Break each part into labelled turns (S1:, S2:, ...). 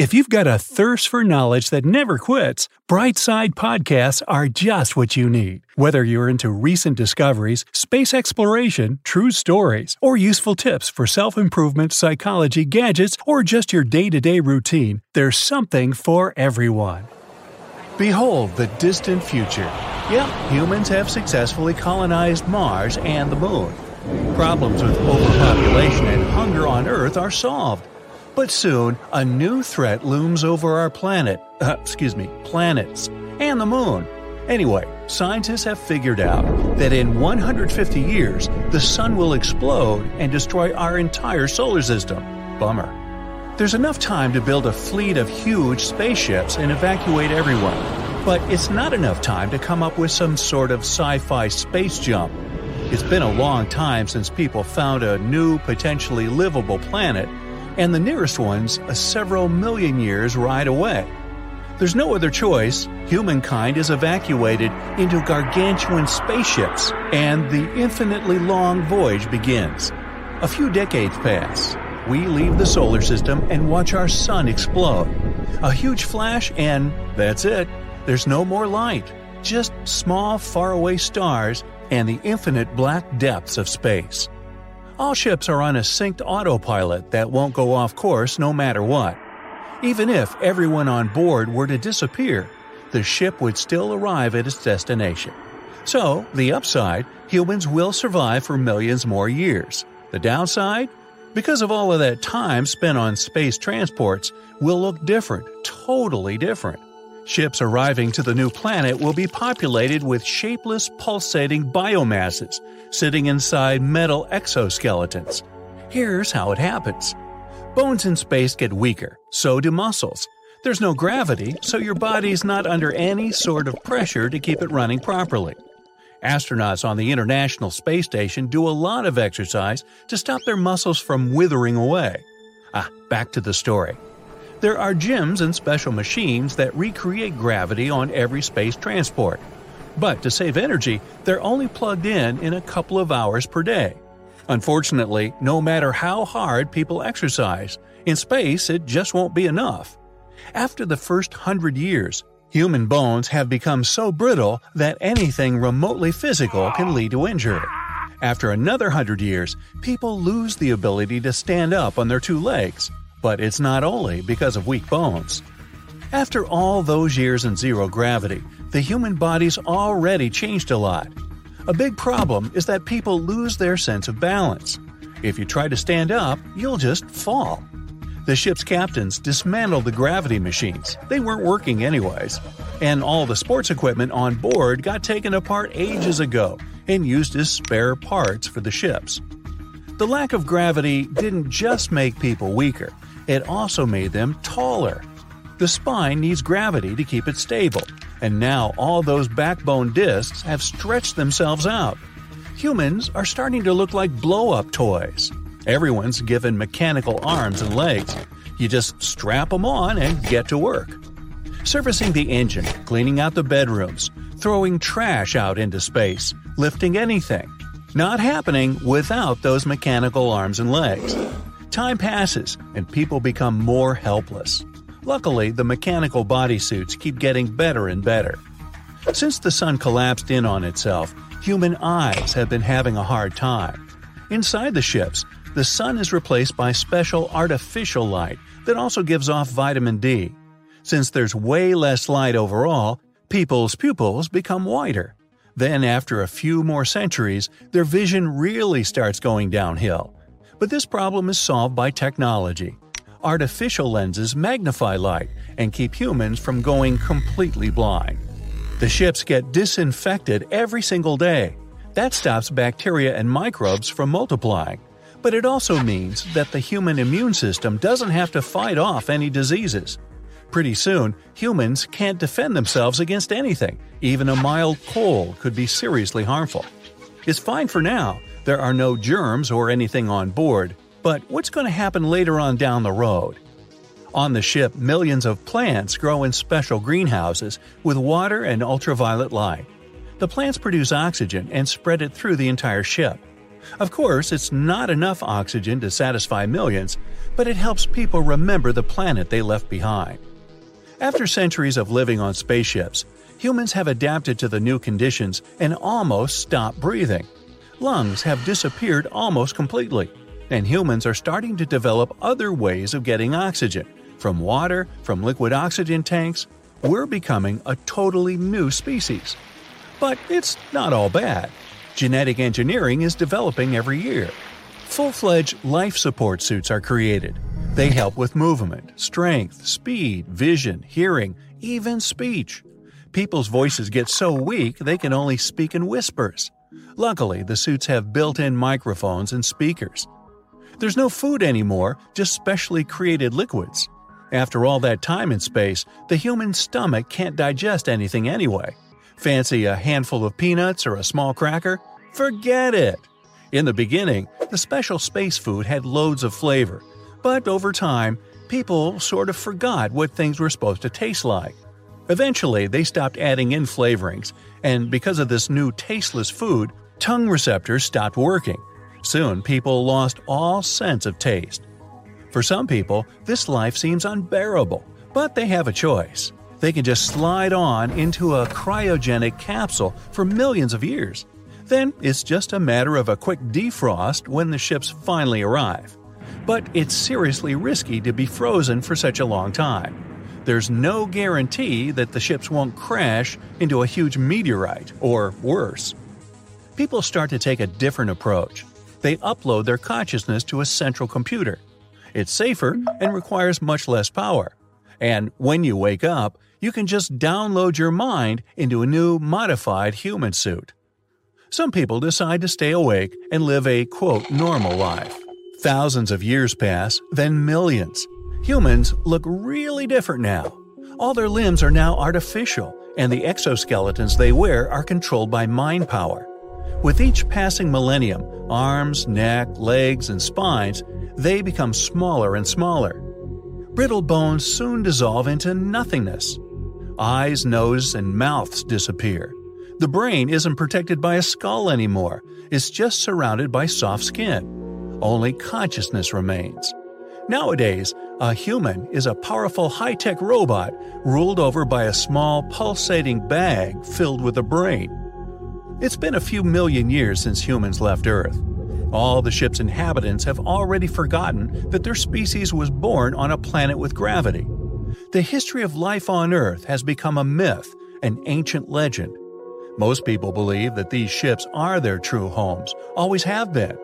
S1: If you've got a thirst for knowledge that never quits, Brightside Podcasts are just what you need. Whether you're into recent discoveries, space exploration, true stories, or useful tips for self improvement, psychology, gadgets, or just your day to day routine, there's something for everyone. Behold the distant future. Yep, humans have successfully colonized Mars and the Moon. Problems with overpopulation and hunger on Earth are solved. But soon, a new threat looms over our planet, uh, excuse me, planets, and the moon. Anyway, scientists have figured out that in 150 years, the sun will explode and destroy our entire solar system. Bummer. There's enough time to build a fleet of huge spaceships and evacuate everyone, but it's not enough time to come up with some sort of sci fi space jump. It's been a long time since people found a new, potentially livable planet and the nearest one's a several million years ride away. There's no other choice. Humankind is evacuated into gargantuan spaceships, and the infinitely long voyage begins. A few decades pass. We leave the solar system and watch our sun explode. A huge flash, and that's it. There's no more light. Just small, faraway stars and the infinite black depths of space. All ships are on a synced autopilot that won't go off course no matter what. Even if everyone on board were to disappear, the ship would still arrive at its destination. So, the upside, humans will survive for millions more years. The downside? Because of all of that time spent on space transports, will look different, totally different. Ships arriving to the new planet will be populated with shapeless, pulsating biomasses sitting inside metal exoskeletons. Here's how it happens bones in space get weaker, so do muscles. There's no gravity, so your body's not under any sort of pressure to keep it running properly. Astronauts on the International Space Station do a lot of exercise to stop their muscles from withering away. Ah, back to the story. There are gyms and special machines that recreate gravity on every space transport. But to save energy, they're only plugged in in a couple of hours per day. Unfortunately, no matter how hard people exercise, in space it just won't be enough. After the first hundred years, human bones have become so brittle that anything remotely physical can lead to injury. After another hundred years, people lose the ability to stand up on their two legs, but it's not only because of weak bones. After all those years in zero gravity, the human body's already changed a lot. A big problem is that people lose their sense of balance. If you try to stand up, you'll just fall. The ship's captains dismantled the gravity machines. They weren't working anyways. And all the sports equipment on board got taken apart ages ago and used as spare parts for the ships. The lack of gravity didn't just make people weaker, it also made them taller. The spine needs gravity to keep it stable, and now all those backbone discs have stretched themselves out. Humans are starting to look like blow up toys. Everyone's given mechanical arms and legs. You just strap them on and get to work. Servicing the engine, cleaning out the bedrooms, throwing trash out into space, lifting anything. Not happening without those mechanical arms and legs. Time passes, and people become more helpless. Luckily, the mechanical bodysuits keep getting better and better. Since the sun collapsed in on itself, human eyes have been having a hard time. Inside the ships, the sun is replaced by special artificial light that also gives off vitamin D. Since there's way less light overall, people's pupils become wider. Then, after a few more centuries, their vision really starts going downhill. But this problem is solved by technology artificial lenses magnify light and keep humans from going completely blind. The ships get disinfected every single day. That stops bacteria and microbes from multiplying. But it also means that the human immune system doesn't have to fight off any diseases. Pretty soon, humans can't defend themselves against anything. Even a mild cold could be seriously harmful. It's fine for now. There are no germs or anything on board, but what's going to happen later on down the road? On the ship, millions of plants grow in special greenhouses with water and ultraviolet light. The plants produce oxygen and spread it through the entire ship. Of course, it's not enough oxygen to satisfy millions, but it helps people remember the planet they left behind. After centuries of living on spaceships, humans have adapted to the new conditions and almost stopped breathing. Lungs have disappeared almost completely, and humans are starting to develop other ways of getting oxygen from water, from liquid oxygen tanks. We're becoming a totally new species. But it's not all bad. Genetic engineering is developing every year. Full fledged life support suits are created. They help with movement, strength, speed, vision, hearing, even speech. People's voices get so weak they can only speak in whispers. Luckily, the suits have built in microphones and speakers. There's no food anymore, just specially created liquids. After all that time in space, the human stomach can't digest anything anyway. Fancy a handful of peanuts or a small cracker? Forget it! In the beginning, the special space food had loads of flavor, but over time, people sort of forgot what things were supposed to taste like. Eventually, they stopped adding in flavorings, and because of this new tasteless food, tongue receptors stopped working. Soon, people lost all sense of taste. For some people, this life seems unbearable, but they have a choice. They can just slide on into a cryogenic capsule for millions of years. Then it's just a matter of a quick defrost when the ships finally arrive. But it's seriously risky to be frozen for such a long time there's no guarantee that the ships won't crash into a huge meteorite, or worse. People start to take a different approach. They upload their consciousness to a central computer. It's safer and requires much less power. And when you wake up, you can just download your mind into a new modified human suit. Some people decide to stay awake and live a quote normal life. Thousands of years pass, then millions, Humans look really different now. All their limbs are now artificial, and the exoskeletons they wear are controlled by mind power. With each passing millennium, arms, neck, legs, and spines, they become smaller and smaller. Brittle bones soon dissolve into nothingness. Eyes, nose, and mouths disappear. The brain isn't protected by a skull anymore, it's just surrounded by soft skin. Only consciousness remains. Nowadays, a human is a powerful high tech robot ruled over by a small pulsating bag filled with a brain. It's been a few million years since humans left Earth. All the ship's inhabitants have already forgotten that their species was born on a planet with gravity. The history of life on Earth has become a myth, an ancient legend. Most people believe that these ships are their true homes, always have been.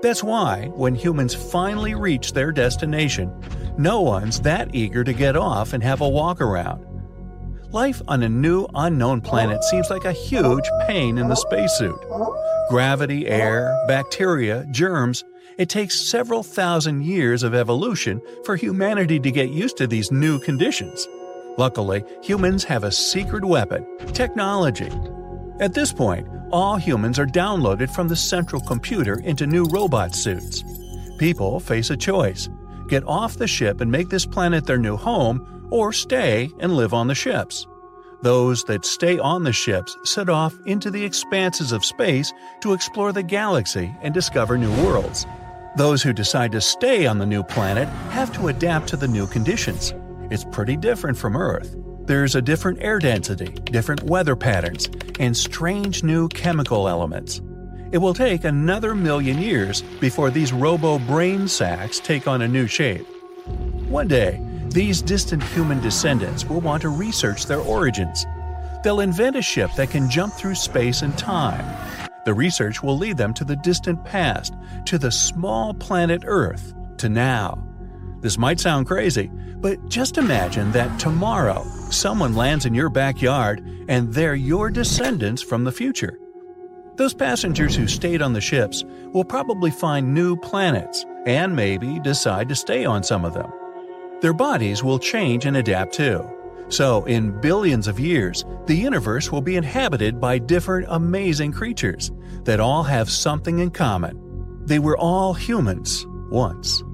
S1: That's why, when humans finally reach their destination, no one's that eager to get off and have a walk around. Life on a new unknown planet seems like a huge pain in the spacesuit. Gravity, air, bacteria, germs, it takes several thousand years of evolution for humanity to get used to these new conditions. Luckily, humans have a secret weapon technology. At this point, all humans are downloaded from the central computer into new robot suits. People face a choice get off the ship and make this planet their new home, or stay and live on the ships. Those that stay on the ships set off into the expanses of space to explore the galaxy and discover new worlds. Those who decide to stay on the new planet have to adapt to the new conditions. It's pretty different from Earth. There's a different air density, different weather patterns, and strange new chemical elements. It will take another million years before these robo brain sacs take on a new shape. One day, these distant human descendants will want to research their origins. They'll invent a ship that can jump through space and time. The research will lead them to the distant past, to the small planet Earth, to now. This might sound crazy, but just imagine that tomorrow someone lands in your backyard and they're your descendants from the future. Those passengers who stayed on the ships will probably find new planets and maybe decide to stay on some of them. Their bodies will change and adapt too. So, in billions of years, the universe will be inhabited by different amazing creatures that all have something in common. They were all humans once.